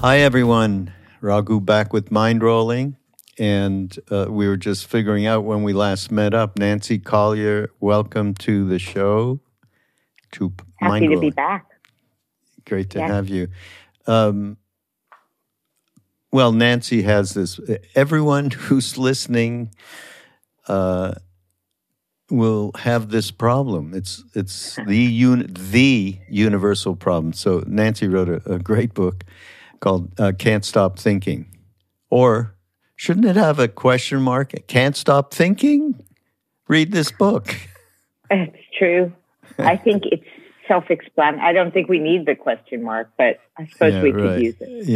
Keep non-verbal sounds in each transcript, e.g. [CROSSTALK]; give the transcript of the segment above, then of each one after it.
Hi, everyone. Raghu back with Mind Rolling. And uh, we were just figuring out when we last met up. Nancy Collier, welcome to the show. To Happy Mind to Rolling. be back. Great to have you. Um, well, Nancy has this. Everyone [LAUGHS] who's listening uh, will have this problem. It's it's [LAUGHS] the un, the universal problem. So Nancy wrote a, a great book called uh, "Can't Stop Thinking," or shouldn't it have a question mark? Can't stop thinking. Read this book. It's true. I think it's self-explanatory. I don't think we need the question mark, but I suppose yeah, we right. could use it.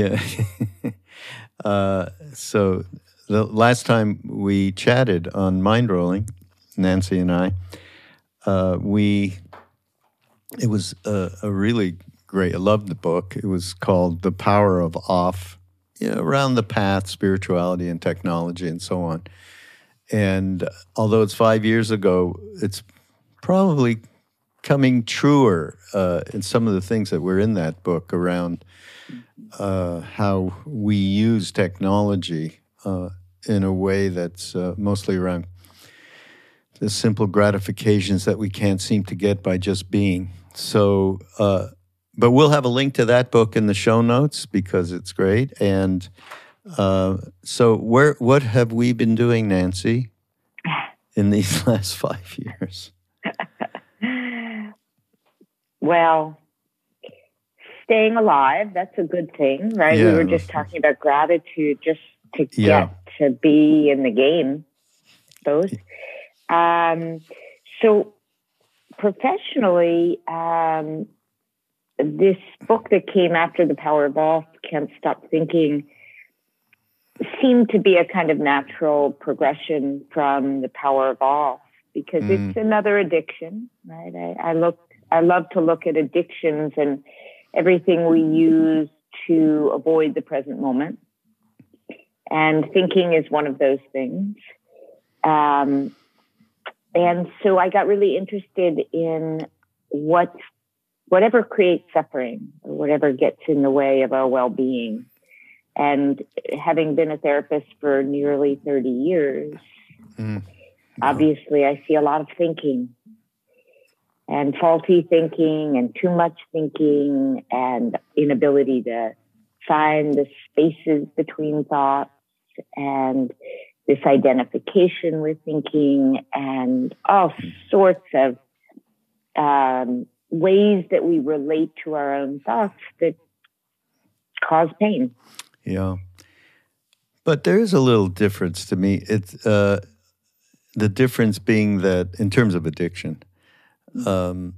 Yeah. [LAUGHS] uh, so the last time we chatted on Mind Rolling, Nancy and I, uh, we it was a, a, really great. I loved the book. It was called "The Power of Off," you know, around the path, spirituality, and technology, and so on. And although it's five years ago, it's probably coming truer uh, in some of the things that were in that book around uh, how we use technology uh, in a way that's uh, mostly around the simple gratifications that we can't seem to get by just being. So, uh, but we'll have a link to that book in the show notes because it's great. And uh, so, where what have we been doing, Nancy, in these [LAUGHS] last five years? [LAUGHS] well, staying alive, that's a good thing, right? Yeah, we were just talking about gratitude just to yeah. get to be in the game. Those. Um, so professionally, um, this book that came after The Power of Off, Can't Stop Thinking, seemed to be a kind of natural progression from The Power of Off because mm. it's another addiction, right? I, I look, I love to look at addictions and everything we use to avoid the present moment. And thinking is one of those things. Um, and so I got really interested in what whatever creates suffering or whatever gets in the way of our well-being. And having been a therapist for nearly 30 years, mm. obviously I see a lot of thinking and faulty thinking and too much thinking and inability to find the spaces between thoughts and this identification with thinking and all sorts of um, ways that we relate to our own thoughts that cause pain. Yeah. But there is a little difference to me. It's uh, the difference being that, in terms of addiction, um,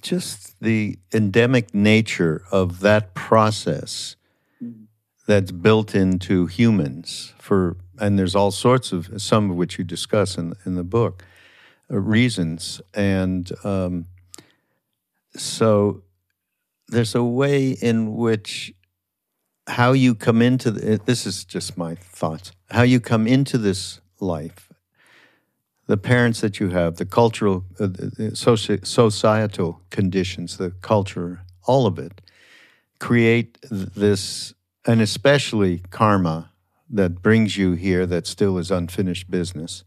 just the endemic nature of that process that's built into humans for and there's all sorts of some of which you discuss in in the book uh, reasons and um, so there's a way in which how you come into the, this is just my thoughts. How you come into this life the parents that you have, the cultural, uh, the societal conditions, the culture, all of it, create this, and especially karma that brings you here that still is unfinished business,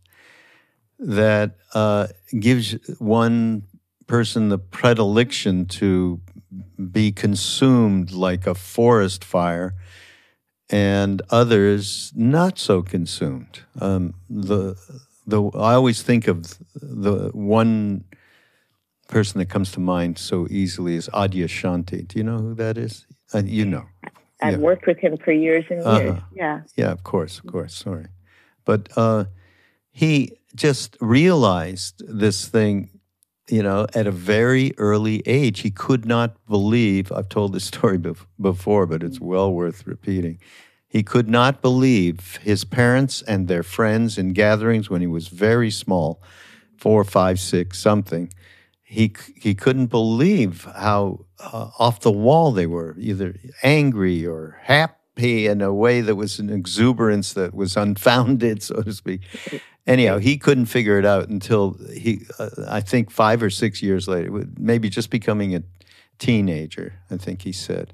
that uh, gives one person the predilection to be consumed like a forest fire and others not so consumed. Um, the the I always think of the one person that comes to mind so easily is Adyashanti. Do you know who that is? Uh, you know. I've yeah. worked with him for years and years. Uh-huh. Yeah. Yeah, of course, of course. Sorry, but uh, he just realized this thing. You know, at a very early age, he could not believe. I've told this story before, but it's well worth repeating. He could not believe his parents and their friends in gatherings when he was very small, four, five, six, something. He, he couldn't believe how uh, off the wall they were, either angry or happy in a way that was an exuberance that was unfounded, [LAUGHS] so to speak. Anyhow, he couldn't figure it out until he, uh, I think, five or six years later, maybe just becoming a teenager, I think he said.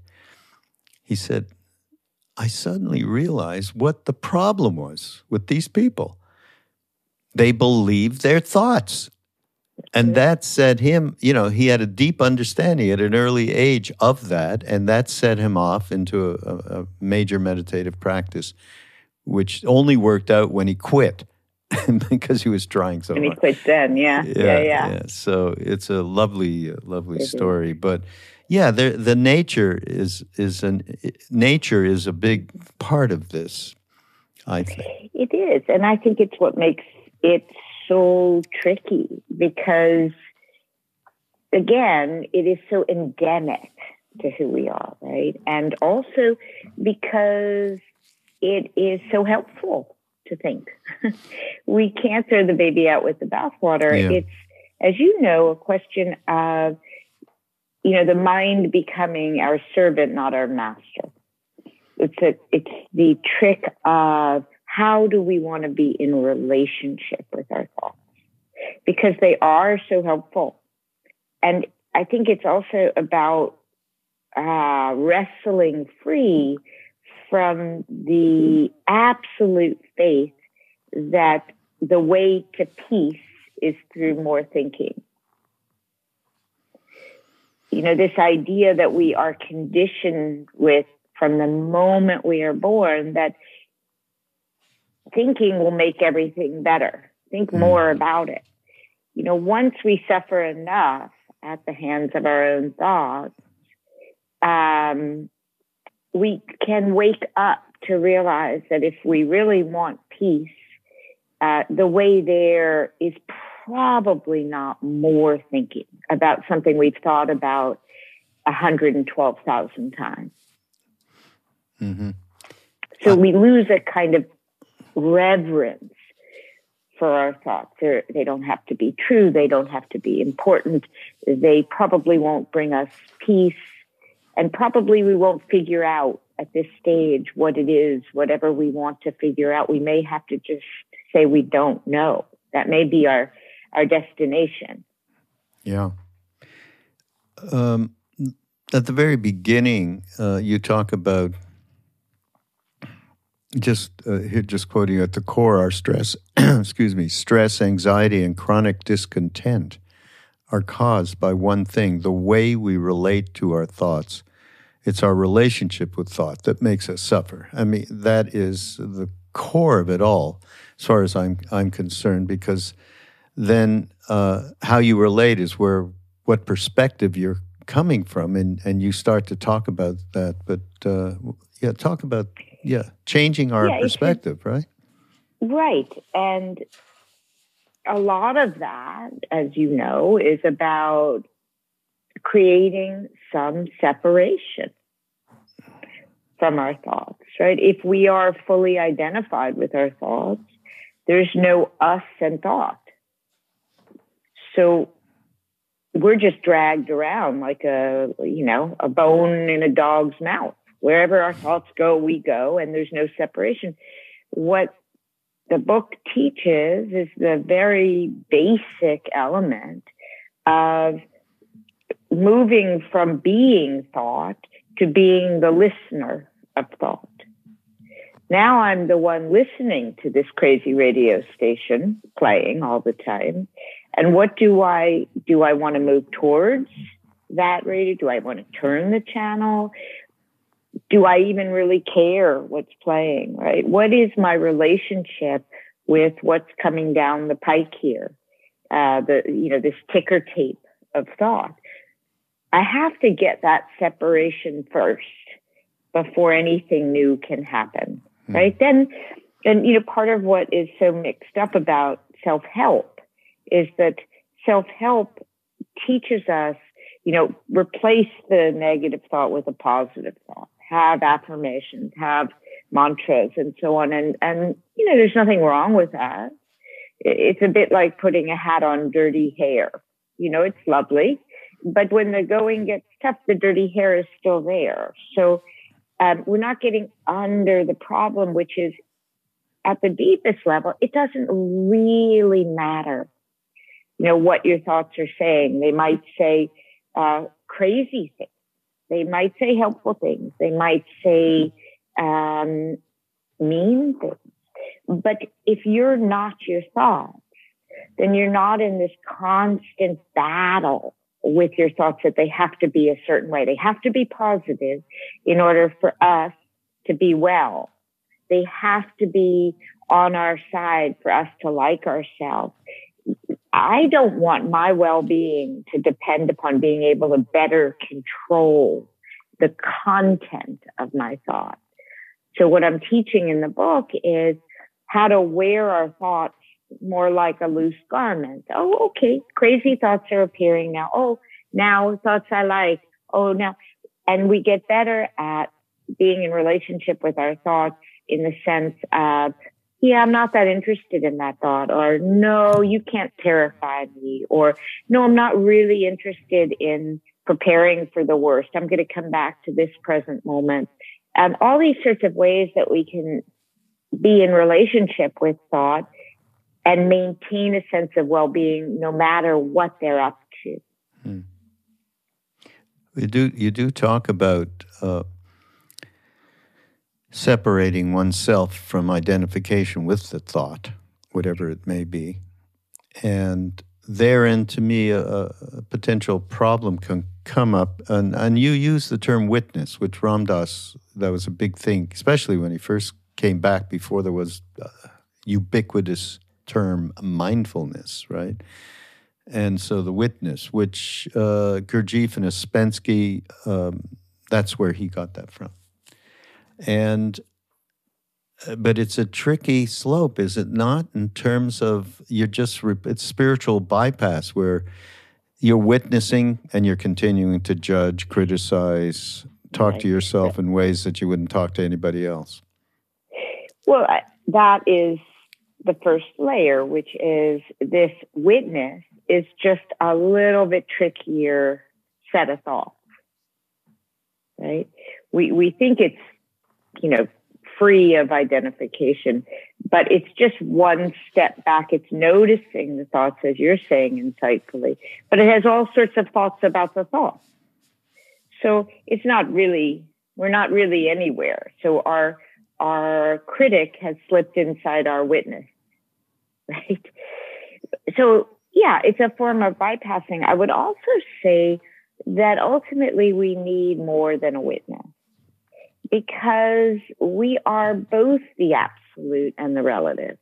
He said, I suddenly realized what the problem was with these people. They believed their thoughts. And that set him, you know, he had a deep understanding at an early age of that, and that set him off into a, a major meditative practice, which only worked out when he quit [LAUGHS] because he was trying so and hard. he quit then, yeah. Yeah, yeah. yeah. yeah. So it's a lovely, lovely story. But yeah, the the nature is is an nature is a big part of this. I think it is, and I think it's what makes it so tricky because, again, it is so endemic to who we are, right? And also because it is so helpful to think. [LAUGHS] we can't throw the baby out with the bathwater. Yeah. It's, as you know, a question of you know, the mind becoming our servant, not our master. It's a, it's the trick of how do we want to be in relationship with our thoughts because they are so helpful. And I think it's also about uh, wrestling free from the absolute faith that the way to peace is through more thinking you know, this idea that we are conditioned with from the moment we are born that thinking will make everything better. Think mm. more about it. You know, once we suffer enough at the hands of our own thoughts, um, we can wake up to realize that if we really want peace, uh, the way there is probably not more thinking about something we've thought about 112,000 times. Mm-hmm. So we lose a kind of reverence for our thoughts. They're, they do not have to be true. They don't have to be important. They probably won't bring us peace. And probably we won't figure out at this stage what it is, whatever we want to figure out. We may have to just say we don't know. That may be our our destination. Yeah. Um, at the very beginning, uh, you talk about just uh, just quoting you at the core, our stress, [CLEARS THROAT] excuse me, stress, anxiety, and chronic discontent are caused by one thing: the way we relate to our thoughts. It's our relationship with thought that makes us suffer. I mean, that is the core of it all, as far as I'm I'm concerned, because then uh, how you relate is where what perspective you're coming from, and and you start to talk about that. But uh, yeah, talk about yeah changing our yeah, perspective, right? Right, and a lot of that, as you know, is about creating some separation from our thoughts, right? If we are fully identified with our thoughts, there's no us and thought. So we're just dragged around like a, you know, a bone in a dog's mouth. Wherever our thoughts go, we go, and there's no separation. What the book teaches is the very basic element of moving from being thought to being the listener of thought. Now I'm the one listening to this crazy radio station playing all the time. And what do I do? I want to move towards that radio? Do I want to turn the channel? Do I even really care what's playing? Right? What is my relationship with what's coming down the pike here? Uh, the you know this ticker tape of thought. I have to get that separation first before anything new can happen. Hmm. Right? Then, and you know, part of what is so mixed up about self help is that self help teaches us, you know, replace the negative thought with a positive thought, have affirmations, have mantras, and so on. And, and, you know, there's nothing wrong with that. It's a bit like putting a hat on dirty hair. You know, it's lovely. But when the going gets tough, the dirty hair is still there. So um, we're not getting under the problem, which is at the deepest level, it doesn't really matter you know, what your thoughts are saying. They might say uh, crazy things. They might say helpful things. They might say um, mean things. But if you're not your thoughts, then you're not in this constant battle with your thoughts that they have to be a certain way. They have to be positive in order for us to be well. They have to be on our side for us to like ourselves. I don't want my well being to depend upon being able to better control the content of my thoughts. So, what I'm teaching in the book is how to wear our thoughts more like a loose garment. Oh, okay. Crazy thoughts are appearing now. Oh, now thoughts I like. Oh, now. And we get better at being in relationship with our thoughts in the sense of, yeah, I'm not that interested in that thought, or no, you can't terrify me, or no, I'm not really interested in preparing for the worst. I'm going to come back to this present moment. And all these sorts of ways that we can be in relationship with thought and maintain a sense of well-being no matter what they're up to. Hmm. You do you do talk about uh, separating oneself from identification with the thought, whatever it may be, and therein, to me, a, a potential problem can come up. And, and you use the term witness, which Ram Dass, that was a big thing, especially when he first came back before there was ubiquitous term mindfulness, right? And so the witness, which uh, Gurdjieff and Ouspensky, um, that's where he got that from. And uh, but it's a tricky slope, is it not? In terms of you're just it's spiritual bypass where you're witnessing and you're continuing to judge, criticize, talk right. to yourself in ways that you wouldn't talk to anybody else. Well, that is the first layer, which is this witness is just a little bit trickier set of thoughts, right? We we think it's you know free of identification, but it's just one step back. It's noticing the thoughts as you're saying insightfully, but it has all sorts of thoughts about the thoughts. So it's not really we're not really anywhere. So our our critic has slipped inside our witness, [LAUGHS] right? So, yeah, it's a form of bypassing. I would also say that ultimately we need more than a witness because we are both the absolute and the relative.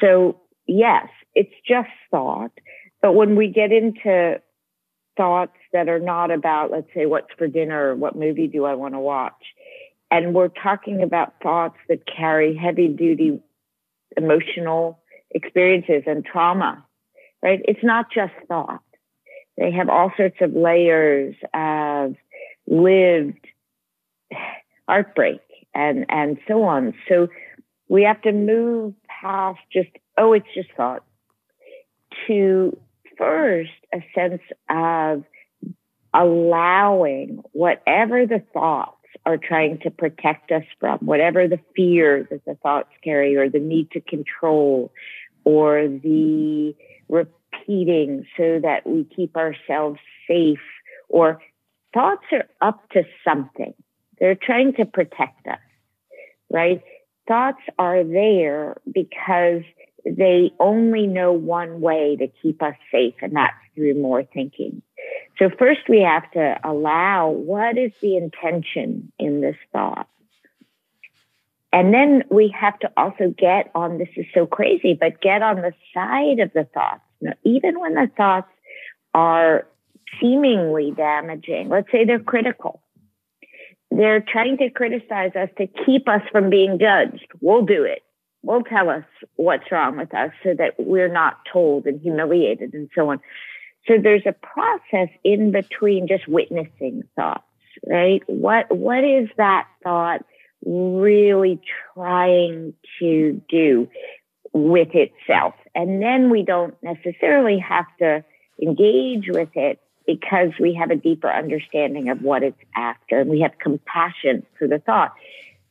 So, yes, it's just thought. But when we get into thoughts that are not about, let's say, what's for dinner or what movie do I want to watch, and we're talking about thoughts that carry heavy duty emotional experiences and trauma, right? It's not just thought. They have all sorts of layers of lived heartbreak and, and so on. So we have to move past just, oh, it's just thought to first a sense of allowing whatever the thoughts are trying to protect us from, whatever the fear that the thoughts carry, or the need to control, or the repeating so that we keep ourselves safe, or thoughts are up to something. They're trying to protect us, right? Thoughts are there because they only know one way to keep us safe, and that's through more thinking. So first we have to allow what is the intention in this thought. And then we have to also get on, this is so crazy, but get on the side of the thoughts. Now, even when the thoughts are seemingly damaging, let's say they're critical, they're trying to criticize us to keep us from being judged. We'll do it. We'll tell us what's wrong with us so that we're not told and humiliated and so on. So there's a process in between just witnessing thoughts, right? What, what is that thought really trying to do with itself? And then we don't necessarily have to engage with it because we have a deeper understanding of what it's after and we have compassion for the thought.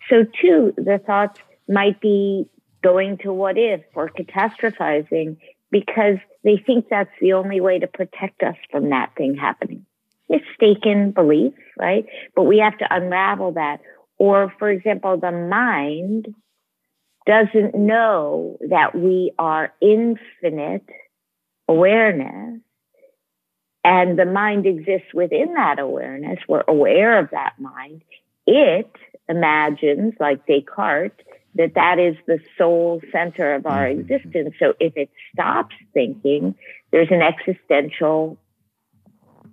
So too, the thoughts might be going to what if or catastrophizing because they think that's the only way to protect us from that thing happening. Mistaken belief, right? But we have to unravel that. Or, for example, the mind doesn't know that we are infinite awareness and the mind exists within that awareness. We're aware of that mind. It imagines, like Descartes, that that is the sole center of our mm-hmm. existence. So if it stops thinking, there's an existential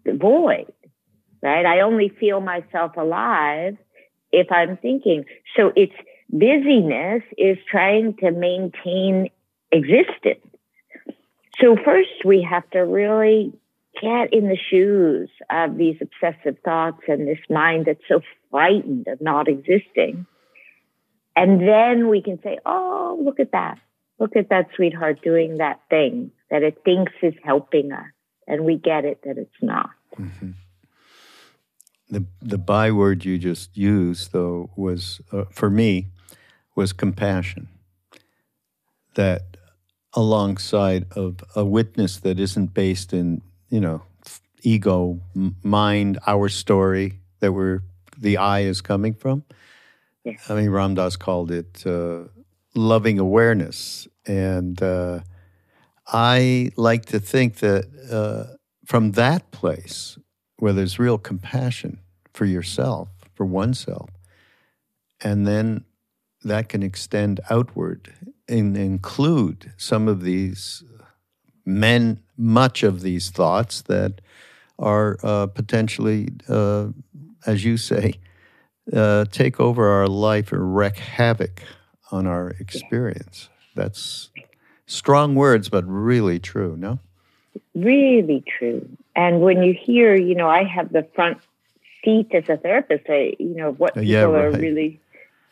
void, right? I only feel myself alive if I'm thinking. So it's busyness is trying to maintain existence. So first we have to really get in the shoes of these obsessive thoughts and this mind that's so frightened of not existing. And then we can say, oh, look at that. Look at that sweetheart doing that thing that it thinks is helping us. And we get it that it's not. Mm-hmm. The, the byword you just used, though, was, uh, for me, was compassion. That alongside of a witness that isn't based in, you know, ego, mind, our story that we're the I is coming from. Yes. I mean, Ram Dass called it uh, loving awareness, and uh, I like to think that uh, from that place where there's real compassion for yourself, for oneself, and then that can extend outward and include some of these men, much of these thoughts that are uh, potentially, uh, as you say, uh, take over our life and wreak havoc on our experience. That's strong words, but really true, no? Really true. And when you hear, you know, I have the front seat as a therapist, I, you know, what people yeah, right. are really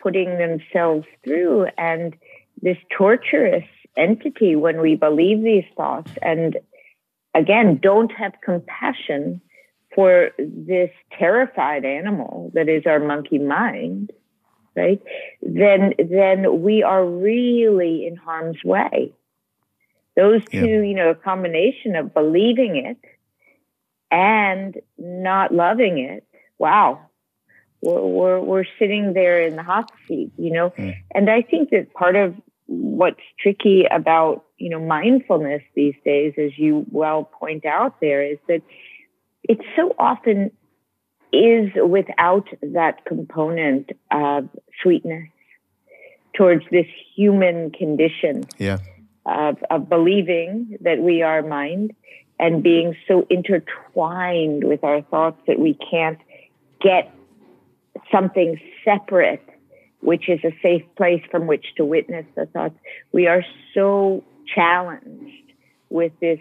putting themselves through and this torturous entity when we believe these thoughts and again don't have compassion for this terrified animal that is our monkey mind right then then we are really in harm's way those two yeah. you know a combination of believing it and not loving it wow we're, we're, we're sitting there in the hot seat, you know? Mm. And I think that part of what's tricky about, you know, mindfulness these days, as you well point out there, is that it so often is without that component of sweetness towards this human condition yeah. of, of believing that we are mind and being so intertwined with our thoughts that we can't get something separate, which is a safe place from which to witness the thoughts. We are so challenged with this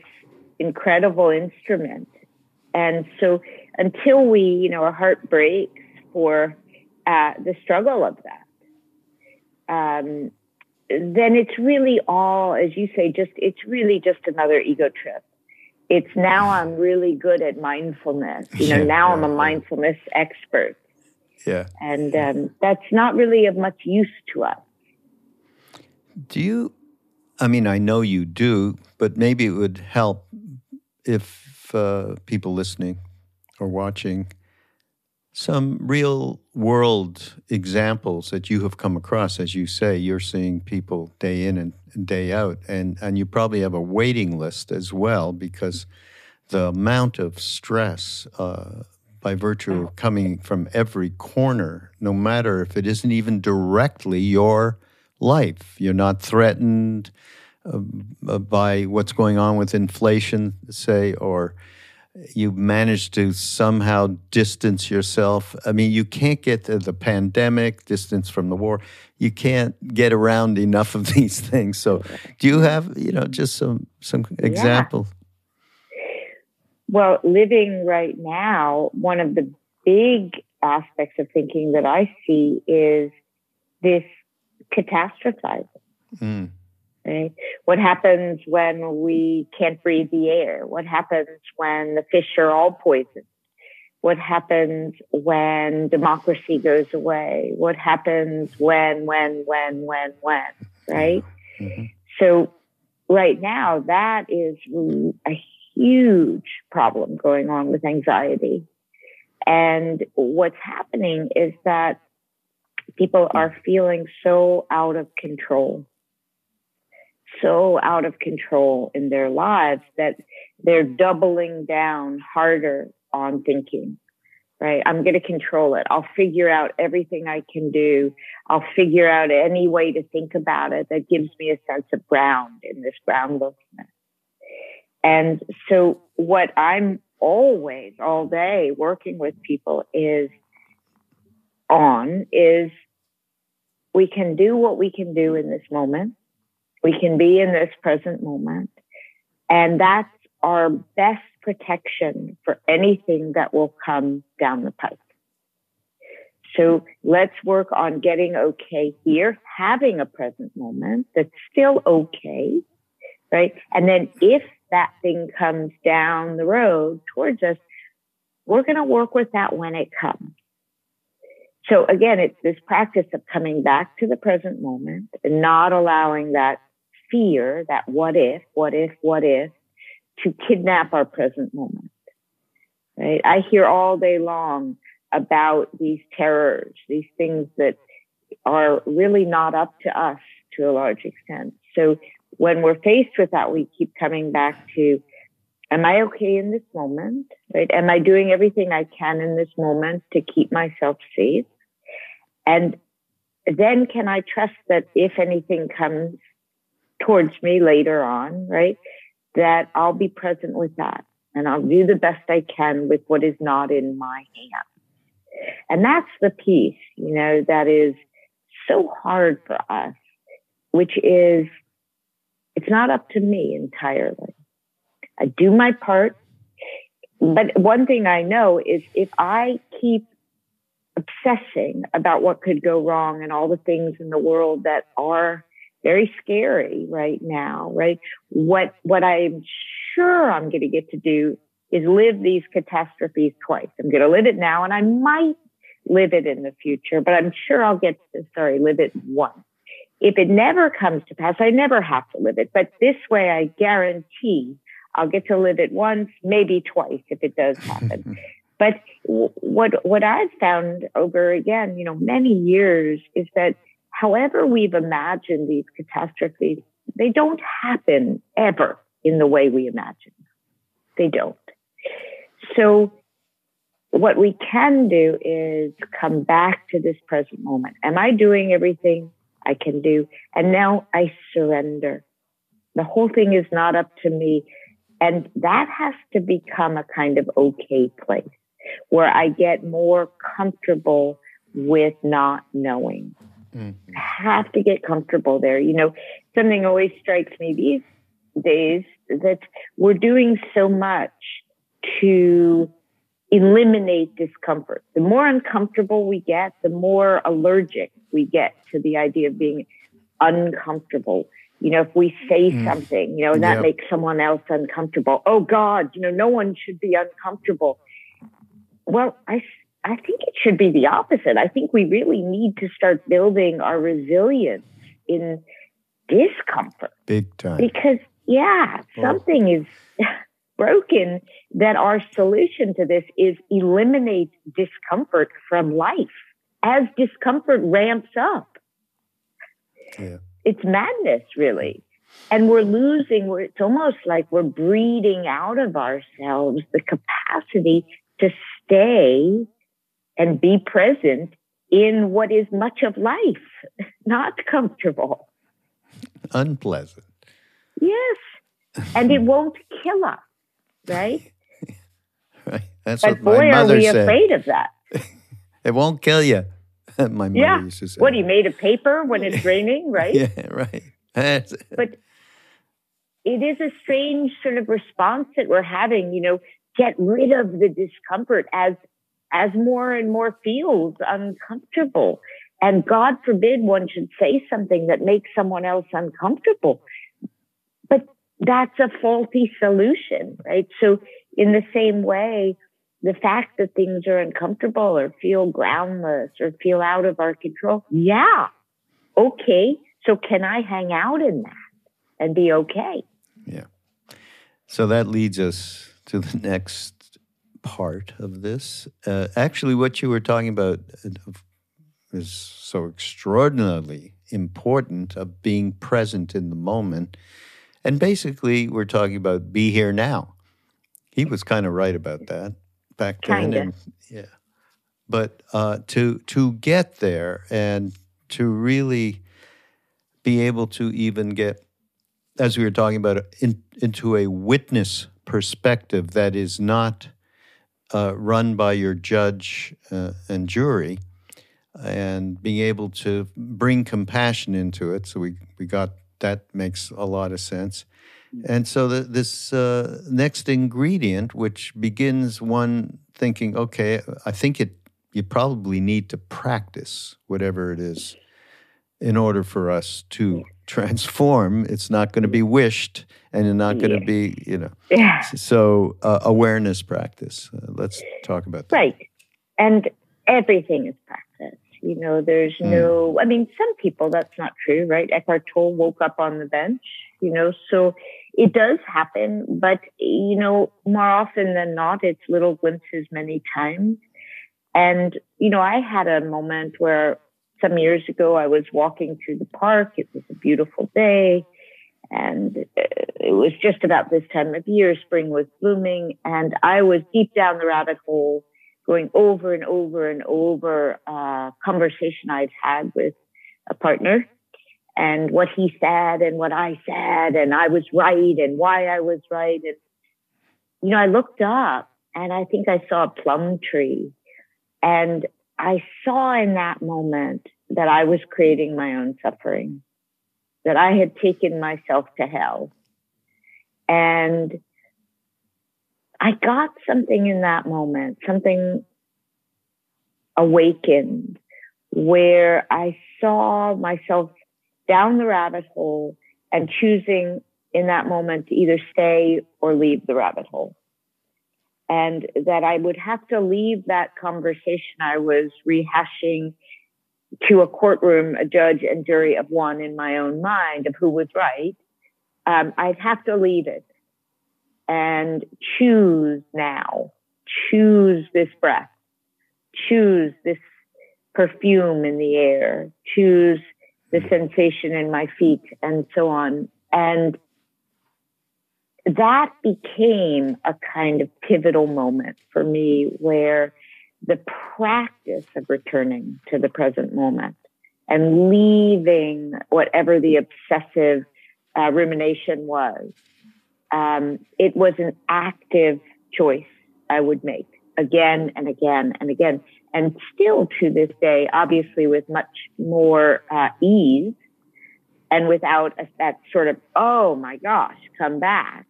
incredible instrument. And so until we, you know, our heart breaks for uh, the struggle of that, um, then it's really all, as you say, just, it's really just another ego trip. It's now I'm really good at mindfulness. You know, now I'm a mindfulness expert. Yeah. And um, that's not really of much use to us. Do you, I mean, I know you do, but maybe it would help if uh, people listening or watching some real world examples that you have come across as you say you're seeing people day in and, day out and and you probably have a waiting list as well because the amount of stress uh, by virtue of coming from every corner, no matter if it isn't even directly your life. You're not threatened uh, by what's going on with inflation, say, or you managed to somehow distance yourself. I mean, you can't get to the pandemic, distance from the war. You can't get around enough of [LAUGHS] these things. So, do you have, you know, just some some examples? Yeah. Well, living right now, one of the big aspects of thinking that I see is this catastrophizing. Mm. Right? What happens when we can't breathe the air? What happens when the fish are all poisoned? What happens when democracy goes away? What happens when, when, when, when, when, right? Mm-hmm. So right now, that is a huge problem going on with anxiety. And what's happening is that People are feeling so out of control, so out of control in their lives that they're doubling down harder on thinking, right? I'm going to control it. I'll figure out everything I can do. I'll figure out any way to think about it that gives me a sense of ground in this groundlessness. And so what I'm always all day working with people is on is we can do what we can do in this moment. We can be in this present moment. And that's our best protection for anything that will come down the pipe. So let's work on getting okay here, having a present moment that's still okay, right? And then if that thing comes down the road towards us, we're going to work with that when it comes. So again, it's this practice of coming back to the present moment and not allowing that fear, that what if, what if, what if, to kidnap our present moment. Right? I hear all day long about these terrors, these things that are really not up to us to a large extent. So when we're faced with that, we keep coming back to, am I okay in this moment? Right? Am I doing everything I can in this moment to keep myself safe? And then can I trust that if anything comes towards me later on, right, that I'll be present with that and I'll do the best I can with what is not in my hands. And that's the piece, you know, that is so hard for us, which is it's not up to me entirely. I do my part. But one thing I know is if I keep obsessing about what could go wrong and all the things in the world that are very scary right now, right? What, what I'm sure I'm going to get to do is live these catastrophes twice. I'm going to live it now and I might live it in the future, but I'm sure I'll get to, sorry, live it once. If it never comes to pass, I never have to live it. But this way, I guarantee I'll get to live it once, maybe twice if it does happen. [LAUGHS] but what what I've found over again, you know, many years is that however we've imagined these catastrophes, they don't happen ever in the way we imagine. They don't. So what we can do is come back to this present moment. Am I doing everything I can do? And now I surrender. The whole thing is not up to me. And that has to become a kind of okay place where I get more comfortable with not knowing. Mm-hmm. have to get comfortable there. You know, something always strikes me these days that we're doing so much to eliminate discomfort. The more uncomfortable we get, the more allergic we get to the idea of being uncomfortable. You know, if we say mm. something, you know, and that yep. makes someone else uncomfortable. Oh God, you know, no one should be uncomfortable. Well, I I think it should be the opposite. I think we really need to start building our resilience in discomfort. Big time. Because, yeah, something is [LAUGHS] broken that our solution to this is eliminate discomfort from life as discomfort ramps up. Yeah. It's madness, really. And we're losing, we're, it's almost like we're breeding out of ourselves the capacity to stay and be present in what is much of life, not comfortable. Unpleasant. Yes. And it [LAUGHS] won't kill us, right? [LAUGHS] right. That's but what boy, my mother are we said. afraid of that. [LAUGHS] it won't kill you. [LAUGHS] my mother yeah. used to say. What, you made of paper when it's raining, right? yeah, right. but it is a strange sort of response that we're having, you know, get rid of the discomfort as as more and more feels uncomfortable. And God forbid one should say something that makes someone else uncomfortable. But that's a faulty solution, right? So in the same way, the fact that things are uncomfortable or feel groundless or feel out of our control. Yeah. Okay. So can I hang out in that and be okay? Yeah. So that leads us to the [LAUGHS] next part of this. Uh, actually, what you were talking about, uh, is so extraordinarily important of being present in the moment. And basically, we're talking about be here now. He was kind of right about that back then. And, yeah. But uh, to to get there and to really be able to even get, as we were talking about, in, into a witness perspective that is not uh, run by your judge uh, and jury, and being able to bring compassion into it. So we, we got that makes a lot of sense. And so the, this uh, next ingredient, which begins one thinking, okay, I think it you probably need to practice whatever it is in order for us to transform. It's not going to be wished, and you're not going to be, you know. Yeah. So uh, awareness practice. Uh, let's talk about that. Right, and everything is practice. You know, there's mm. no. I mean, some people that's not true, right? Eckhart Tolle woke up on the bench. You know, so it does happen, but you know, more often than not, it's little glimpses many times. And you know, I had a moment where some years ago, I was walking through the park. It was a beautiful day. And it was just about this time of year. Spring was blooming. And I was deep down the rabbit hole, going over and over and over a conversation I'd had with a partner and what he said and what I said. And I was right and why I was right. And, you know, I looked up and I think I saw a plum tree. And I saw in that moment that I was creating my own suffering, that I had taken myself to hell. And I got something in that moment, something awakened where I saw myself down the rabbit hole and choosing in that moment to either stay or leave the rabbit hole and that I would have to leave that conversation I was rehashing to a courtroom, a judge and jury of one in my own mind of who was right. Um, I'd have to leave it and choose now, choose this breath, choose this perfume in the air, choose the sensation in my feet and so on. And that became a kind of pivotal moment for me where the practice of returning to the present moment and leaving whatever the obsessive uh, rumination was, um, it was an active choice I would make again and again and again. And still to this day, obviously with much more uh, ease and without a, that sort of, oh my gosh, come back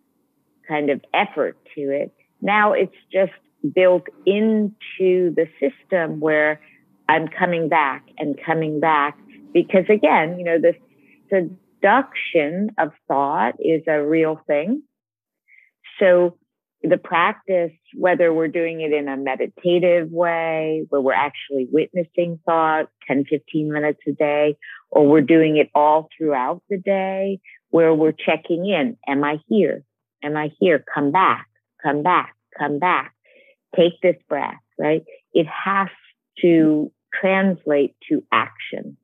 kind of effort to it. Now it's just built into the system where I'm coming back and coming back because again, you know, the seduction of thought is a real thing. So the practice, whether we're doing it in a meditative way, where we're actually witnessing thought 10, 15 minutes a day, or we're doing it all throughout the day, where we're checking in. Am I here? Am I here? Come back, come back, come back. Take this breath, right? It has to translate to action,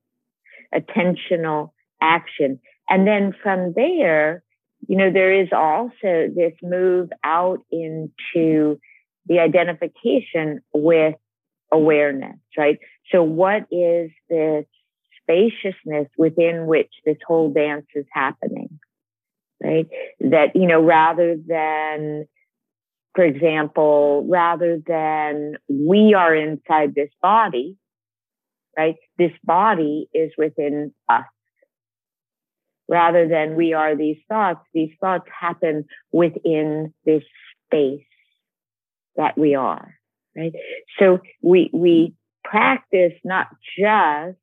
attentional action. And then from there, you know, there is also this move out into the identification with awareness, right? So what is this spaciousness within which this whole dance is happening? right? That, you know, rather than, for example, rather than we are inside this body, right? This body is within us. Rather than we are these thoughts, these thoughts happen within this space that we are, right? So we, we practice not just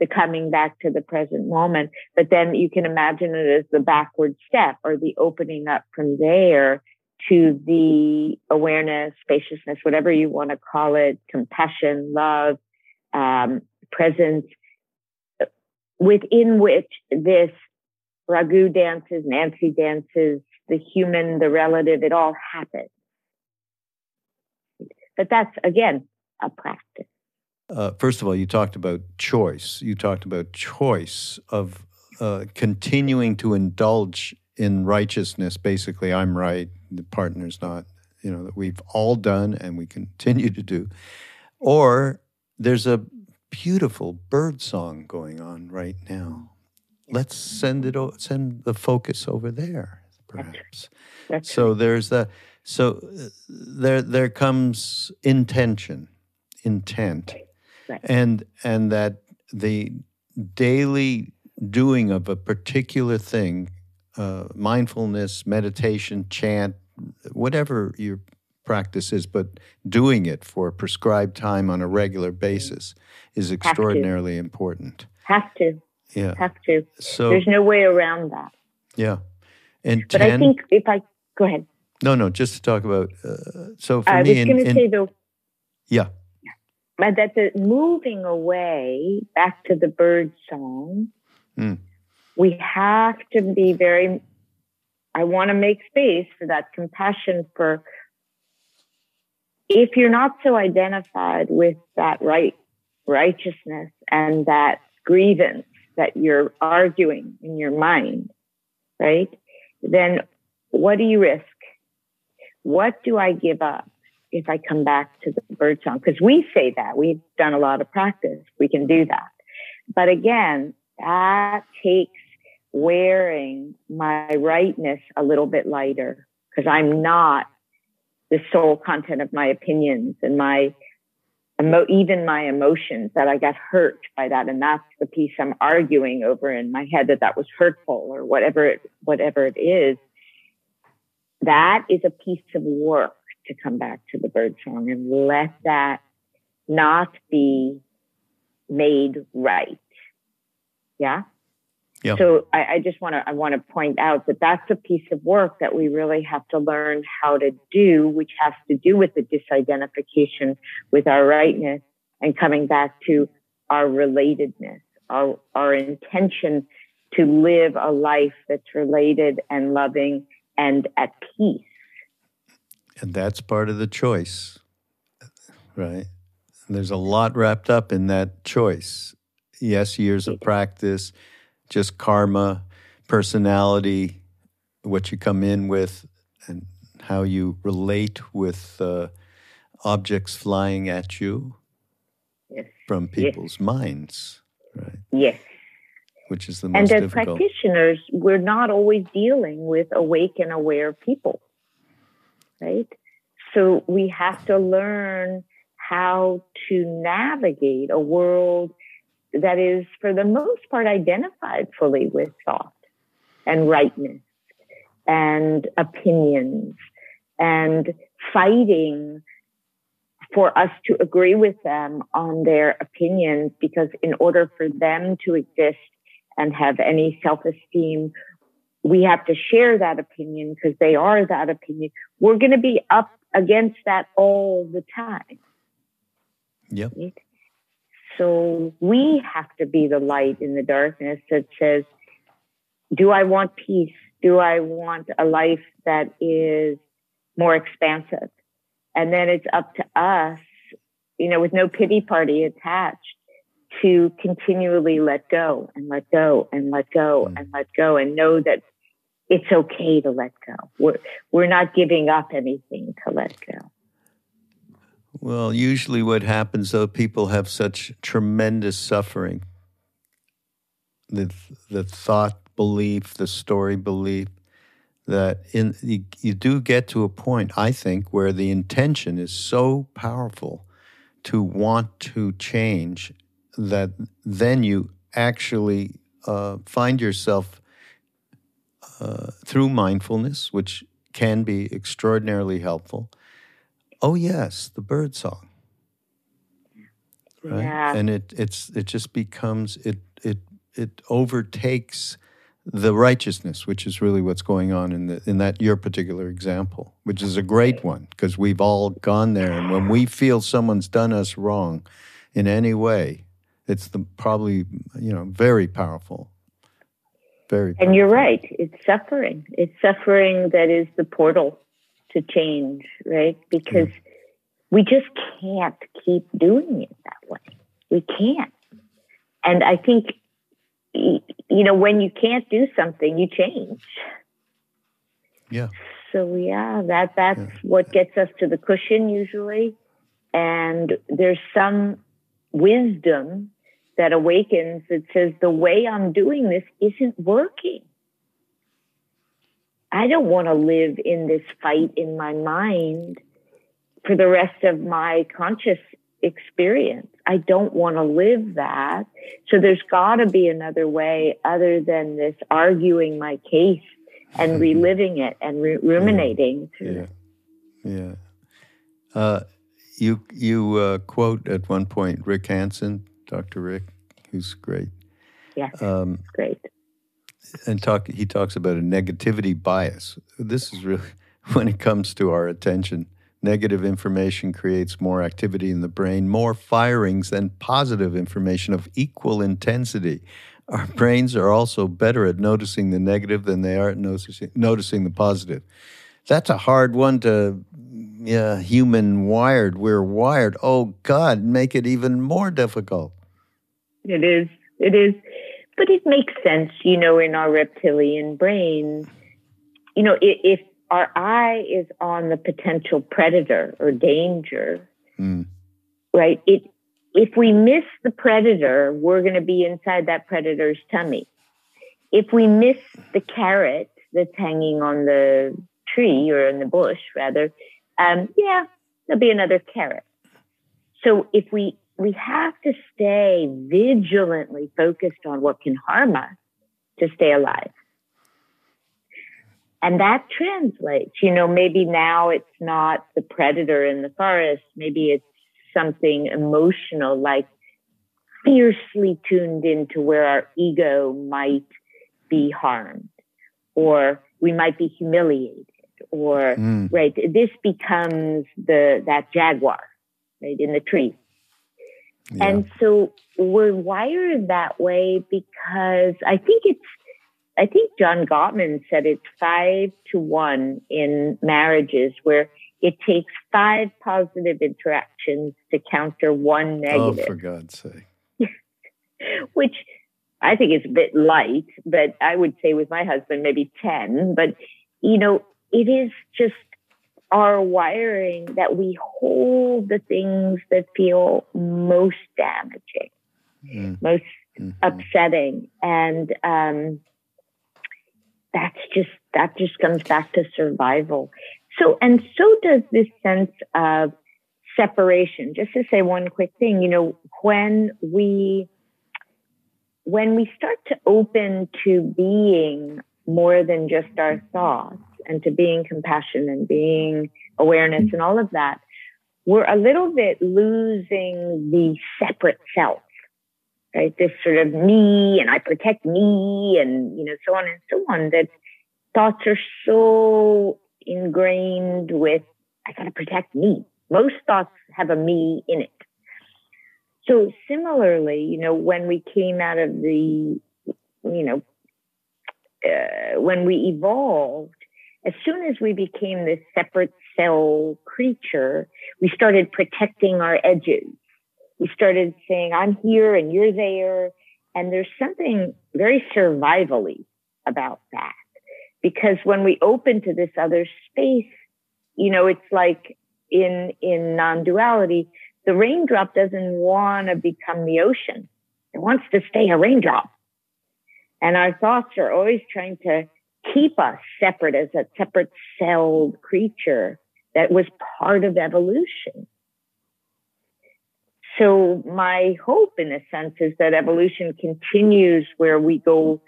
the coming back to the present moment. But then you can imagine it as the backward step or the opening up from there to the awareness, spaciousness, whatever you want to call it, compassion, love, um, presence, within which this Raghu dances, Nancy dances, the human, the relative, it all happens. But that's again a practice. uh, first of all, you talked about choice. You talked about choice of uh, continuing to indulge in righteousness. Basically, I'm right, the partner's not. You know that we've all done and we continue to do. Or there's a beautiful bird song going on right now. Let's send it. Send the focus over there, perhaps. That's so there's the. So uh, there there comes intention, intent, right. and and that the daily doing of a particular thing, uh, mindfulness, meditation, chant, whatever your practice is, but doing it for a prescribed time on a regular basis is extraordinarily important. Have to. Yeah. Have to. So there's no way around that. Yeah. And but I think if I go ahead. No, no, just to talk about. Uh, so for I me, was going to say though. Yeah. But that the moving away back to the bird song, mm. we have to be very. I want to make space for that compassion for. If you're not so identified with that right righteousness and that grievance that you're arguing in your mind, right? Then what do you risk? What do I give up if I come back to the bird song? Because we say that we've done a lot of practice. We can do that. But again, that takes wearing my rightness a little bit lighter because I'm not the sole content of my opinions and my emo- even my emotions that I got hurt by that. And that's the piece I'm arguing over in my head that that was hurtful or whatever it, whatever it is. That is a piece of work to come back to the bird song and let that not be made right. Yeah. Yeah. So I, I just want to I want to point out that that's a piece of work that we really have to learn how to do, which has to do with the disidentification with our rightness and coming back to our relatedness, our our intention to live a life that's related and loving and at peace. And that's part of the choice, right? And there's a lot wrapped up in that choice. Yes, years of practice just karma, personality, what you come in with, and how you relate with uh, objects flying at you yes. from people's yes. minds, right? Yes. Which is the most and as difficult. practitioners, we're not always dealing with awake and aware people, right? So we have to learn how to navigate a world that is, for the most part, identified fully with thought and rightness and opinions and fighting for us to agree with them on their opinions because in order for them to exist and have any self-esteem we have to share that opinion because they are that opinion. We're going to be up against that all the time. Yep. Right? So we have to be the light in the darkness that says, do I want peace? Do I want a life that is more expansive? And then it's up to us, you know, with no pity party attached to continually let go and let go and let go mm. and let go and know that it's okay to let go. We're, we're not giving up anything to let go. Well, usually what happens though, people have such tremendous suffering. The, the thought belief, the story belief, that in you, you do get to a point, I think, where the intention is so powerful to want to change that then you actually uh, find yourself uh, through mindfulness, which can be extraordinarily helpful, Oh yes, the bird song. Right? Yeah. And it it's it just becomes it it it overtakes the righteousness, which is really what's going on in the in that your particular example, which is a great one because we've all gone there, and when we feel someone's done us wrong in any way, it's the probably you know very powerful, very. Powerful. And you're right; it's suffering. It's suffering that is the portal to change, right? Because mm. we just can't keep doing it that way. We can't. And I think, you know, when you can't do something, you change. Yeah. So yeah, that that's yeah. what gets us to the cushion usually. And there's some wisdom that awakens that says the way I'm doing this isn't working. I don't want to live in this fight in my mind for the rest of my conscious experience. I don't want to live that. So there's got to be another way other than this arguing my case and reliving it and re- ruminating. Yeah. Yeah. yeah. Uh, you you uh, quote at one point Rick Hanson, Dr. Rick, who's great. Yes. Um, great and talk he talks about a negativity bias. This is really [LAUGHS] when it comes to our attention. Negative information creates more activity in the brain, more firings than positive information of equal intensity. Our [LAUGHS] brains are also better at noticing the negative than they are at noticing, noticing the positive. That's a hard one to yeah, human wired. We're wired. Oh God, make it even more difficult. It is. It is but it makes sense, you know, in our reptilian brain. You know, if, if our eye is on the potential predator or danger, mm. right? It if we miss the predator, we're going to be inside that predator's tummy. If we miss the carrot that's hanging on the tree or in the bush, rather, um, yeah, there'll be another carrot. So if we we have to stay vigilantly focused on what can harm us to stay alive. And that translates, you know, maybe now it's not the predator in the forest, maybe it's something emotional like fiercely tuned into where our ego might be harmed or we might be humiliated or mm. right this becomes the that jaguar right in the tree and so we're wired that way because I think it's, I think John Gottman said it's five to one in marriages where it takes five positive interactions to counter one oh, negative. Oh, for God's sake. [LAUGHS] Which I think is a bit light, but I would say with my husband, maybe 10. But, you know, it is just our wiring that we hold the things that feel most damaging, mm. most mm-hmm. upsetting. And um, that's just, that just comes back to survival. So, and so does this sense of separation. Just to say one quick thing, you know, when we, when we start to open to being more than just our thoughts, and to being compassion and being awareness and all of that, we're a little bit losing the separate self, right? This sort of me and I protect me and, you know, so on and so on that thoughts are so ingrained with, I got to protect me. Most thoughts have a me in it. So similarly, you know, when we came out of the, you know, uh, when we evolved, as soon as we became this separate cell creature, we started protecting our edges. We started saying, I'm here and you're there. And there's something very survivally about that. Because when we open to this other space, you know, it's like in, in non-duality, the raindrop doesn't want to become the ocean. It wants to stay a raindrop. And our thoughts are always trying to keep us separate as a separate celled creature that was part of evolution. So my hope in a sense is that evolution continues where we go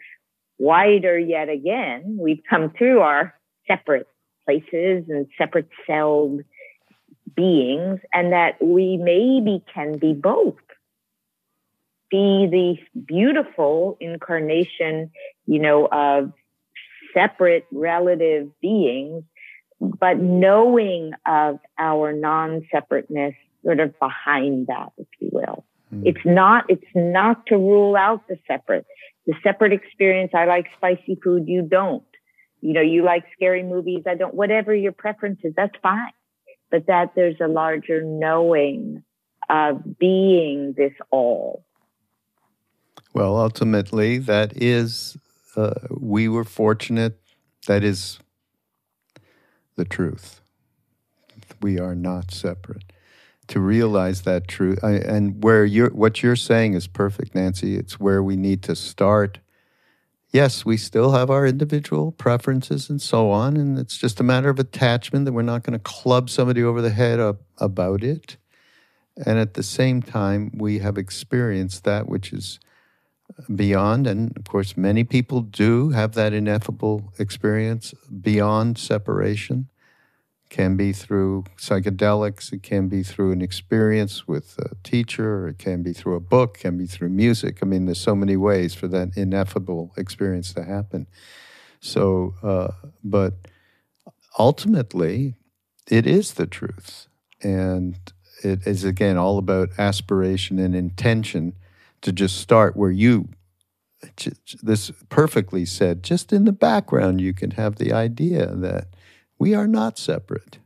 wider yet again. We've come through our separate places and separate celled beings and that we maybe can be both. Be the beautiful incarnation, you know, of separate relative beings, but knowing of our non-separateness sort of behind that, if you will. Mm. It's not, it's not to rule out the separate. The separate experience, I like spicy food, you don't. You know, you like scary movies, I don't, whatever your preference is, that's fine. But that there's a larger knowing of being this all? Well, ultimately, that is, uh, we were fortunate. That is the truth. We are not separate. To realize that truth, I, and where you're, what you're saying is perfect, Nancy. It's where we need to start. Yes, we still have our individual preferences and so on, and it's just a matter of attachment that we're not going to club somebody over the head up, about it. And at the same time, we have experienced that which is beyond, and of course, many people do have that ineffable experience beyond separation. Can be through psychedelics, it can be through an experience with a teacher, it can be through a book, it can be through music. I mean, there's so many ways for that ineffable experience to happen. So, uh, but ultimately, it is the truth. And it is, again, all about aspiration and intention to just start where you this perfectly said just in the background you can have the idea that we are not separate.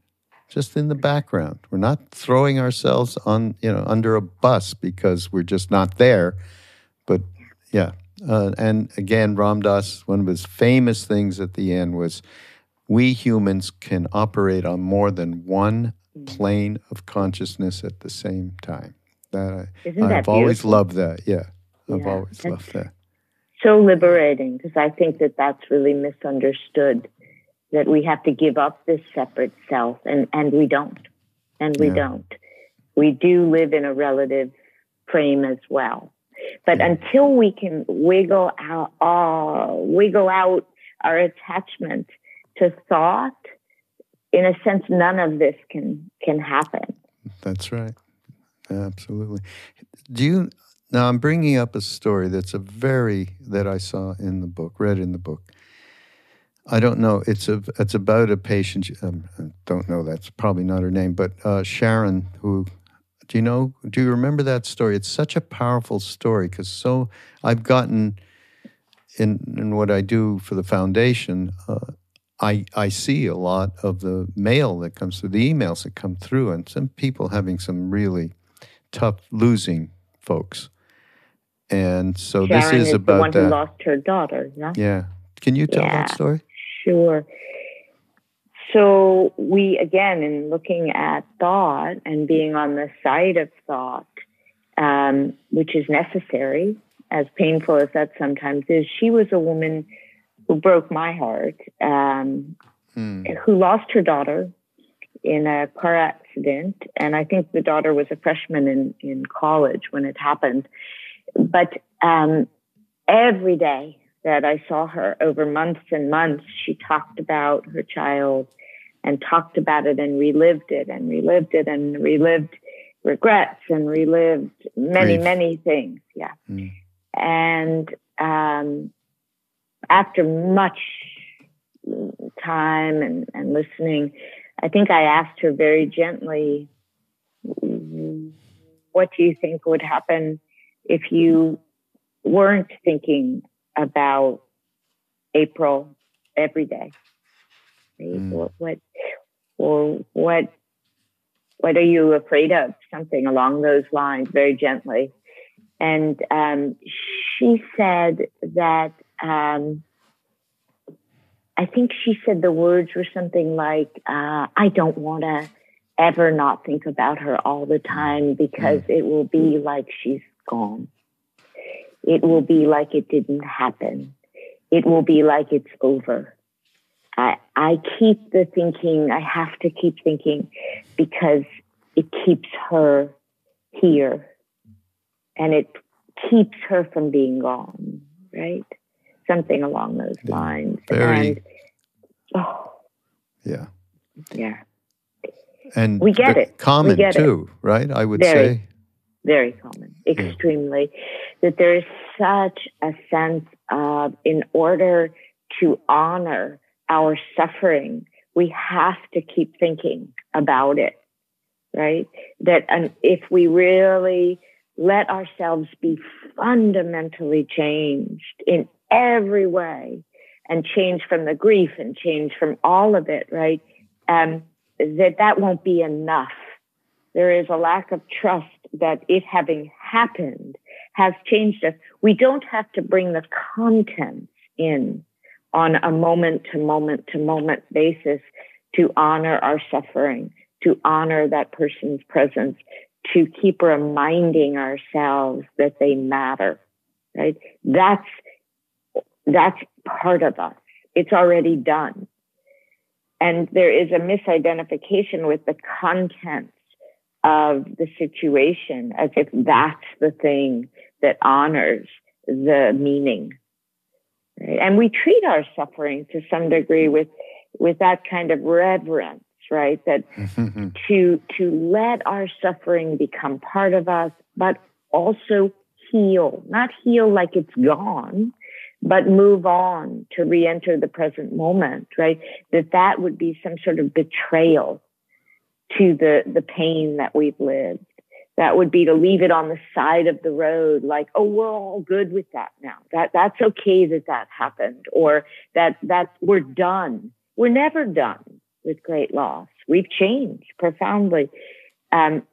Just in the background. We're not throwing ourselves on you know under a bus because we're just not there. But yeah. Uh, and again Ram Dass one of his famous things at the end was we humans can operate on more than one plane of consciousness at the same time that I, have always loved that. Yeah, I've yeah, always loved that. So liberating because I think that that's really misunderstood. That we have to give up this separate self, and and we don't, and we yeah. don't. We do live in a relative frame as well. But yeah. until we can wiggle out, uh, wiggle out our attachment to thought, in a sense, none of this can can happen. That's right. Absolutely. Do you now? I'm bringing up a story that's a very that I saw in the book, read in the book. I don't know. It's a it's about a patient. Um, I don't know. That's probably not her name, but uh, Sharon. Who do you know? Do you remember that story? It's such a powerful story because so I've gotten in in what I do for the foundation. Uh, I, I see a lot of the mail that comes through, the emails that come through, and some people having some really tough losing folks. And so Sharon this is, is about the one that. who lost her daughter. Yeah. Yeah. Can you tell yeah, that story? Sure. So we again, in looking at thought and being on the side of thought, um, which is necessary, as painful as that sometimes is, she was a woman who broke my heart, um, hmm. who lost her daughter in a car accident. And I think the daughter was a freshman in, in college when it happened. But um, every day that I saw her over months and months, she talked about her child and talked about it and relived it and relived it and relived regrets and relived many, Grief. many things. Yeah. Mm. And um, after much time and, and listening, I think I asked her very gently, what do you think would happen if you weren't thinking about April every day? Mm. What, what, or what, what are you afraid of? Something along those lines, very gently. And um, she said that um, I think she said the words were something like, uh, I don't want to ever not think about her all the time because mm. it will be like she's gone. It will be like it didn't happen. It will be like it's over. I, I keep the thinking, I have to keep thinking because it keeps her here and it keeps her from being gone, right? Something along those yeah. lines. Very, and, oh, yeah. Yeah. And we get it. Common get too, it. right? I would very, say. Very common, extremely. Yeah. That there is such a sense of, in order to honor our suffering, we have to keep thinking about it, right? That um, if we really let ourselves be fundamentally changed in every way and change from the grief and change from all of it, right? Um, that that won't be enough there is a lack of trust that it having happened has changed us. We don't have to bring the contents in on a moment to moment to moment basis to honor our suffering, to honor that person's presence, to keep reminding ourselves that they matter, right? That's, that's part of us. It's already done. And there is a misidentification with the contents of the situation as if that's the thing that honors the meaning. Right? And we treat our suffering to some degree with, with that kind of reverence, right? That [LAUGHS] to, to let our suffering become part of us, but also heal, not heal like it's gone, but move on to re-enter the present moment, right? That that would be some sort of betrayal to the, the pain that we've lived. That would be to leave it on the side of the road, like, oh, we're all good with that now. That that's okay that that happened, or that that we're done. We're never done with great loss. We've changed profoundly, um,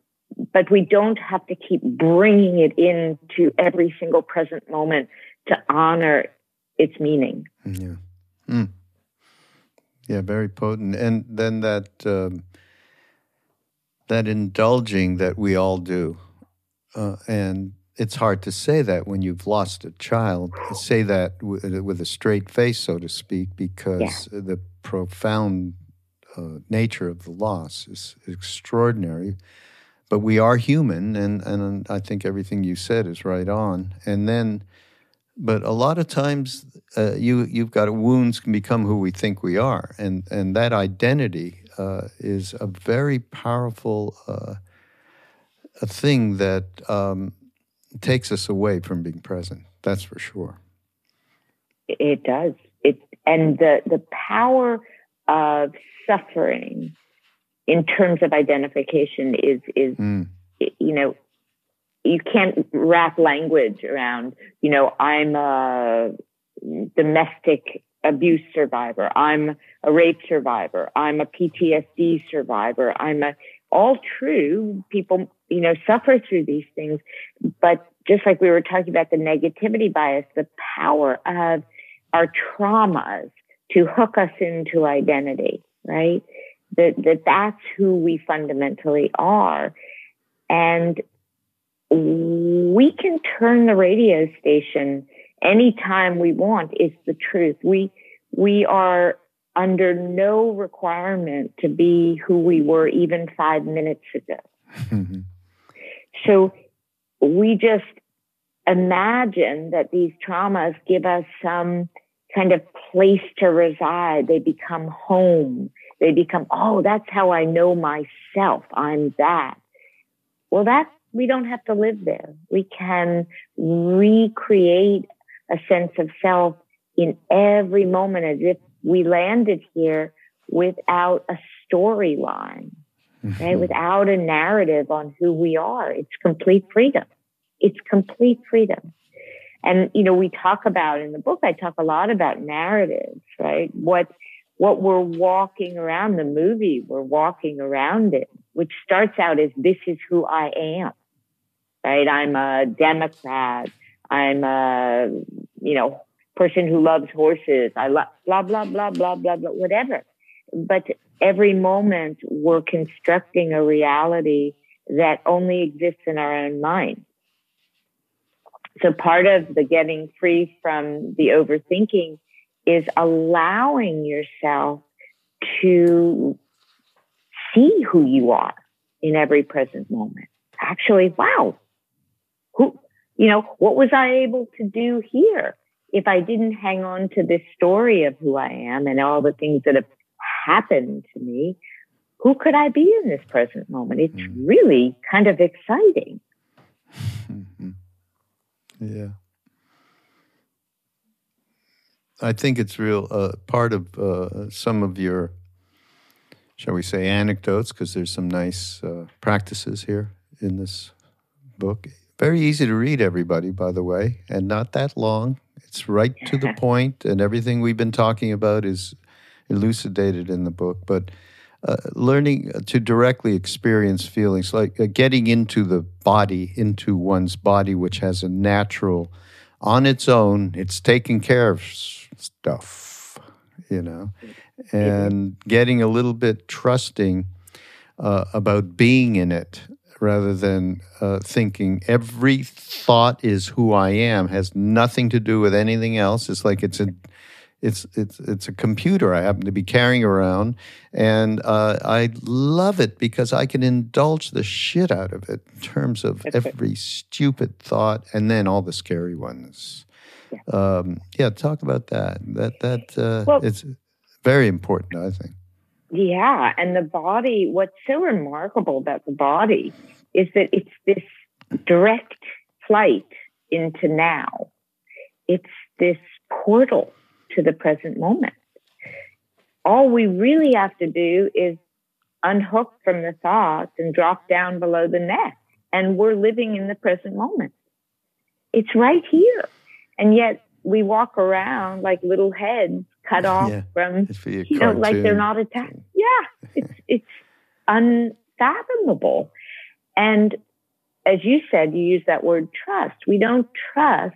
but we don't have to keep bringing it into every single present moment to honor its meaning. Yeah. Mm. Yeah, very potent. And then that um, that indulging that we all do, uh, and it's hard to say that when you've lost a child. Say that w- with a straight face, so to speak, because yeah. the profound uh, nature of the loss is extraordinary. But we are human, and, and I think everything you said is right on. And then but a lot of times uh, you you've got wounds can become who we think we are, and and that identity uh, is a very powerful uh, a thing that um, takes us away from being present. That's for sure. It does. It and the the power of suffering in terms of identification is is mm. you know you can't wrap language around, you know, I'm a domestic abuse survivor. I'm a rape survivor. I'm a PTSD survivor. I'm a, all true. People, you know, suffer through these things. But just like we were talking about the negativity bias, the power of our traumas to hook us into identity, right? That, that that's who we fundamentally are. And we can turn the radio station anytime we want is the truth. We, we are under no requirement to be who we were even five minutes ago. Mm-hmm. So we just imagine that these traumas give us some kind of place to reside. They become home. They become, oh, that's how I know myself. I'm that. Well, that we don't have to live there. We can recreate a sense of self in every moment as if we landed here without a storyline, mm-hmm. right? Without a narrative on who we are. It's complete freedom. It's complete freedom. And, you know, we talk about in the book, I talk a lot about narratives, right? What, what we're walking around the movie, we're walking around it, which starts out as this is who I am right? I'm a Democrat. I'm a, you know, person who loves horses. I love blah, blah, blah, blah, blah, blah, whatever. But every moment we're constructing a reality that only exists in our own mind. So part of the getting free from the overthinking is allowing yourself to see who you are in every present moment. Actually, wow, who, you know, what was I able to do here if I didn't hang on to this story of who I am and all the things that have happened to me? Who could I be in this present moment? It's mm. really kind of exciting. [LAUGHS] yeah. I think it's real uh, part of uh, some of your, shall we say, anecdotes, because there's some nice uh, practices here in this book, very easy to read, everybody, by the way, and not that long. It's right to the point, and everything we've been talking about is elucidated in the book. But uh, learning to directly experience feelings, like uh, getting into the body, into one's body, which has a natural, on its own, it's taking care of stuff, you know, and getting a little bit trusting uh, about being in it rather than uh, thinking every thought is who I am has nothing to do with anything else. It's like it's a it's it's it's a computer I happen to be carrying around, and uh, I love it because I can indulge the shit out of it in terms of every stupid thought and then all the scary ones. Yeah, um, yeah talk about that. That that uh, well, it's very important, I think. Yeah, and the body. What's so remarkable about the body is that it's this direct flight into now. It's this portal to the present moment. All we really have to do is unhook from the thoughts and drop down below the neck, and we're living in the present moment. It's right here. And yet we walk around like little heads cut off yeah, from, you know, like they're not attached. Yeah, it's, it's unfathomable. And as you said, you use that word trust. We don't trust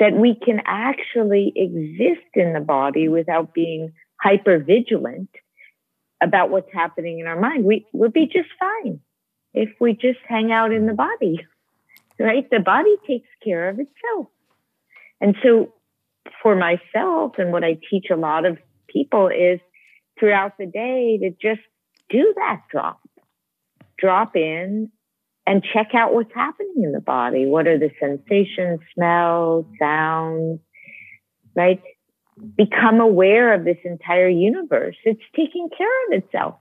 that we can actually exist in the body without being hyper vigilant about what's happening in our mind. We would be just fine if we just hang out in the body, right? The body takes care of itself. And so for myself and what I teach a lot of people is throughout the day to just do that drop, drop in and check out what's happening in the body. What are the sensations, smells, sounds, right? Become aware of this entire universe. It's taking care of itself.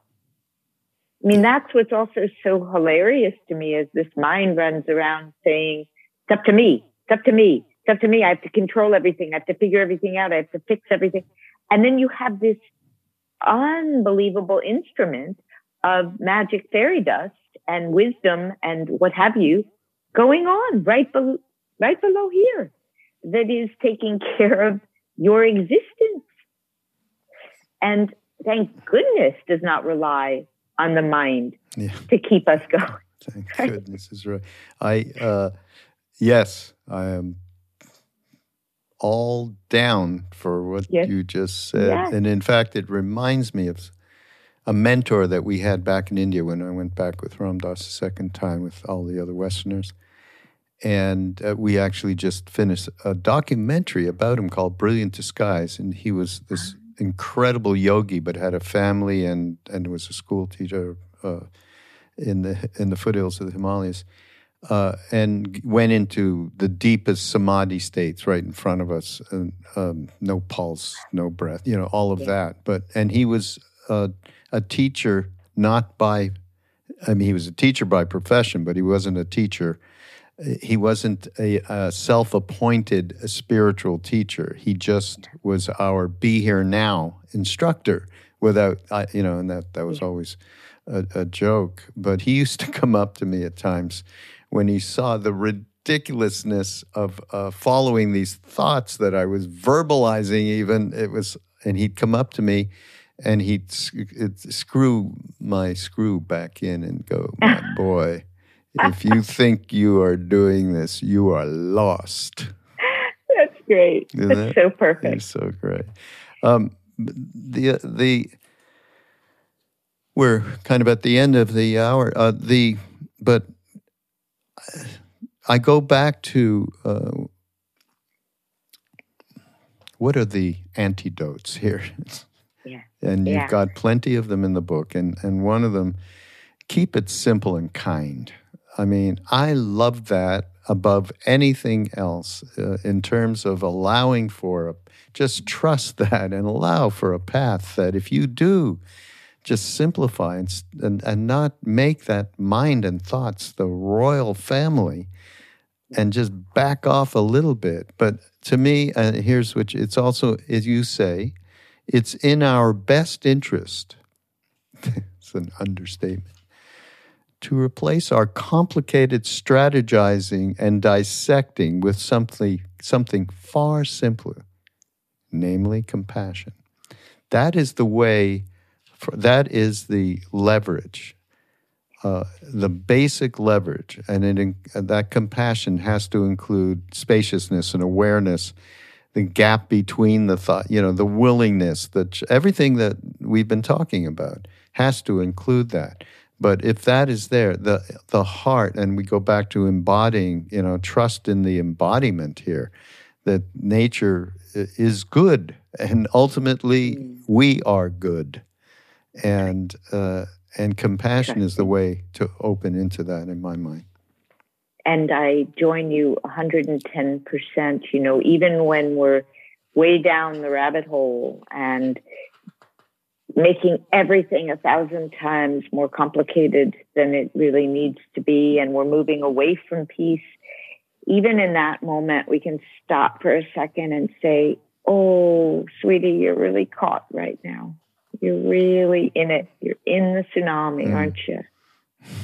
I mean, that's what's also so hilarious to me is this mind runs around saying, it's up to me, it's up to me, it's up to me. I have to control everything. I have to figure everything out. I have to fix everything. And then you have this unbelievable instrument of magic fairy dust and wisdom and what have you going on right below, right below here that is taking [LAUGHS] care of your existence. And thank goodness does not rely on the mind yeah. to keep us going. Thank [LAUGHS] right? goodness is right. I uh, yes, I am all down for what yes. you just said, yes. and in fact, it reminds me of a mentor that we had back in India when I went back with Ram Dass the second time with all the other Westerners. And uh, we actually just finished a documentary about him called Brilliant Disguise. And he was this incredible yogi, but had a family and, and was a school teacher uh, in, the, in the foothills of the Himalayas. Uh, and went into the deepest samadhi states right in front of us, and um, no pulse, no breath, you know, all of that. But and he was uh, a teacher not by, I mean, he was a teacher by profession, but he wasn't a teacher. He wasn't a, a self appointed spiritual teacher. He just was our be here now instructor without, you know, and that, that was always a, a joke. But he [LAUGHS] used to come up to me at times when he saw the ridiculousness of uh, following these thoughts that I was verbalizing, even. It was, and he'd come up to me and he'd screw my screw back in and go, my [LAUGHS] boy, if you think you are doing this, you are lost. That's great. Isn't That's so perfect. It's so great. Um, the the we're kind of at the end of the hour. Uh, the but I go back to uh, what are the antidotes here? Yeah. And you've got plenty of them in the book. And, and one of them, keep it simple and kind. I mean, I love that above anything else uh, in terms of allowing for a, just trust that and allow for a path that if you do just simplify and, and, and not make that mind and thoughts the royal family and just back off a little bit. But to me, uh, here's which it's also, as you say, it's in our best interest, [LAUGHS] it's an understatement, to replace our complicated strategizing and dissecting with something, something far simpler, namely compassion. That is the way that is the leverage, uh, the basic leverage, and it, that compassion has to include spaciousness and awareness, the gap between the thought, you know, the willingness, that everything that we've been talking about has to include that. But if that is there, the the heart, and we go back to embodying, you know, trust in the embodiment here, that nature is good, and ultimately we are good, and uh, and compassion is the way to open into that in my mind. And I join you 110%. You know, even when we're way down the rabbit hole and making everything a thousand times more complicated than it really needs to be. And we're moving away from peace. Even in that moment, we can stop for a second and say, Oh, sweetie, you're really caught right now. You're really in it. You're in the tsunami, mm. aren't you?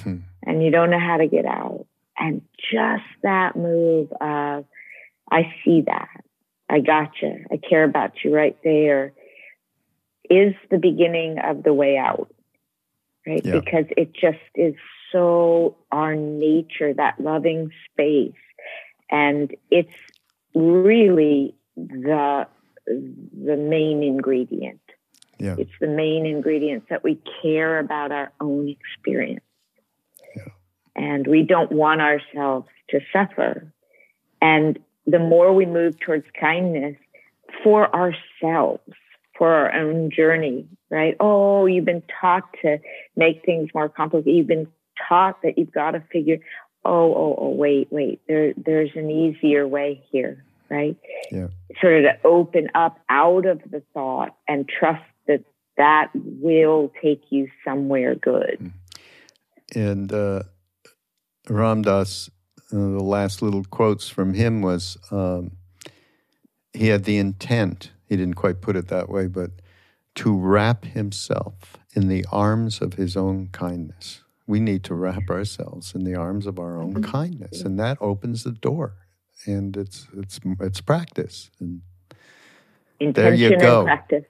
[LAUGHS] and you don't know how to get out. And just that move of, I see that. I got you. I care about you right there is the beginning of the way out, right? Yeah. Because it just is so our nature, that loving space. And it's really the the main ingredient. Yeah. It's the main ingredients that we care about our own experience. Yeah. And we don't want ourselves to suffer. And the more we move towards kindness for ourselves, for our own journey, right? Oh, you've been taught to make things more complicated. You've been taught that you've got to figure, oh, oh, oh, wait, wait, there, there's an easier way here, right? Yeah. Sort of to open up out of the thought and trust that will take you somewhere good. Mm. And uh, Ram Dass, uh, the last little quotes from him was um, he had the intent he didn't quite put it that way, but to wrap himself in the arms of his own kindness. We need to wrap ourselves in the arms of our own mm-hmm. kindness, and that opens the door. And it's it's it's practice. And Intention there you go. practice.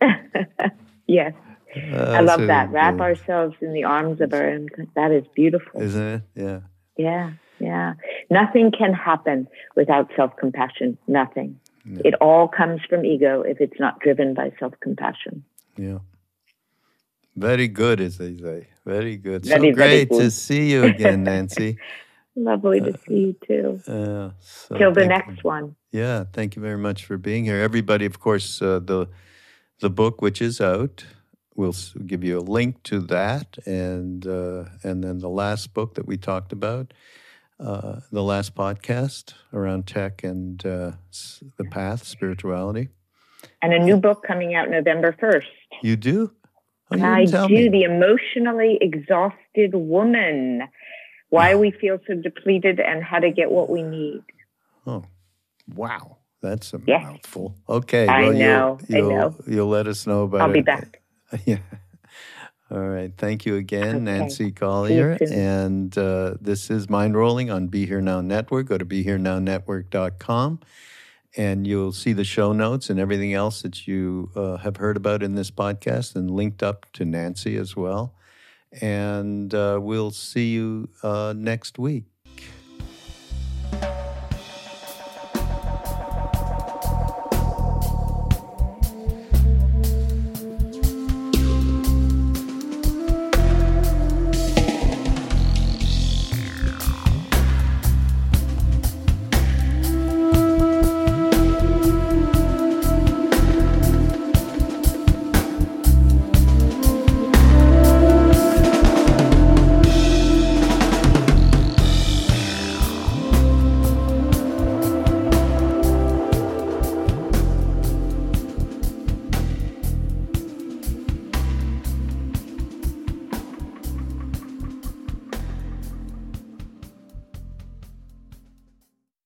[LAUGHS] yes. Uh, I love that. Wrap ourselves in the arms of our own. That is beautiful. Isn't it? Yeah. Yeah. Yeah. Nothing can happen without self compassion. Nothing. Yeah. It all comes from ego if it's not driven by self compassion. Yeah. Very good, as they say. Very good. Very, so great to see you again, Nancy. [LAUGHS] Lovely to uh, see you too. Uh, so Till the next you. one. Yeah, thank you very much for being here, everybody. Of course, uh, the the book which is out, we'll give you a link to that, and uh, and then the last book that we talked about uh, the last podcast around tech and uh, the path, spirituality. And a new book coming out November 1st. You do? Oh, you I do. Me. The Emotionally Exhausted Woman Why We Feel So Depleted and How to Get What We Need. Oh, wow. That's a yes. mouthful. Okay. I well, know. You'll, you'll, I know. You'll let us know about I'll it. I'll be back. [LAUGHS] yeah. All right. Thank you again, okay. Nancy Colier. And uh, this is Mindrolling on Be Here Now Network. Go to BeHereNowNetwork.com and you'll see the show notes and everything else that you uh, have heard about in this podcast and linked up to Nancy as well. And uh, we'll see you uh, next week.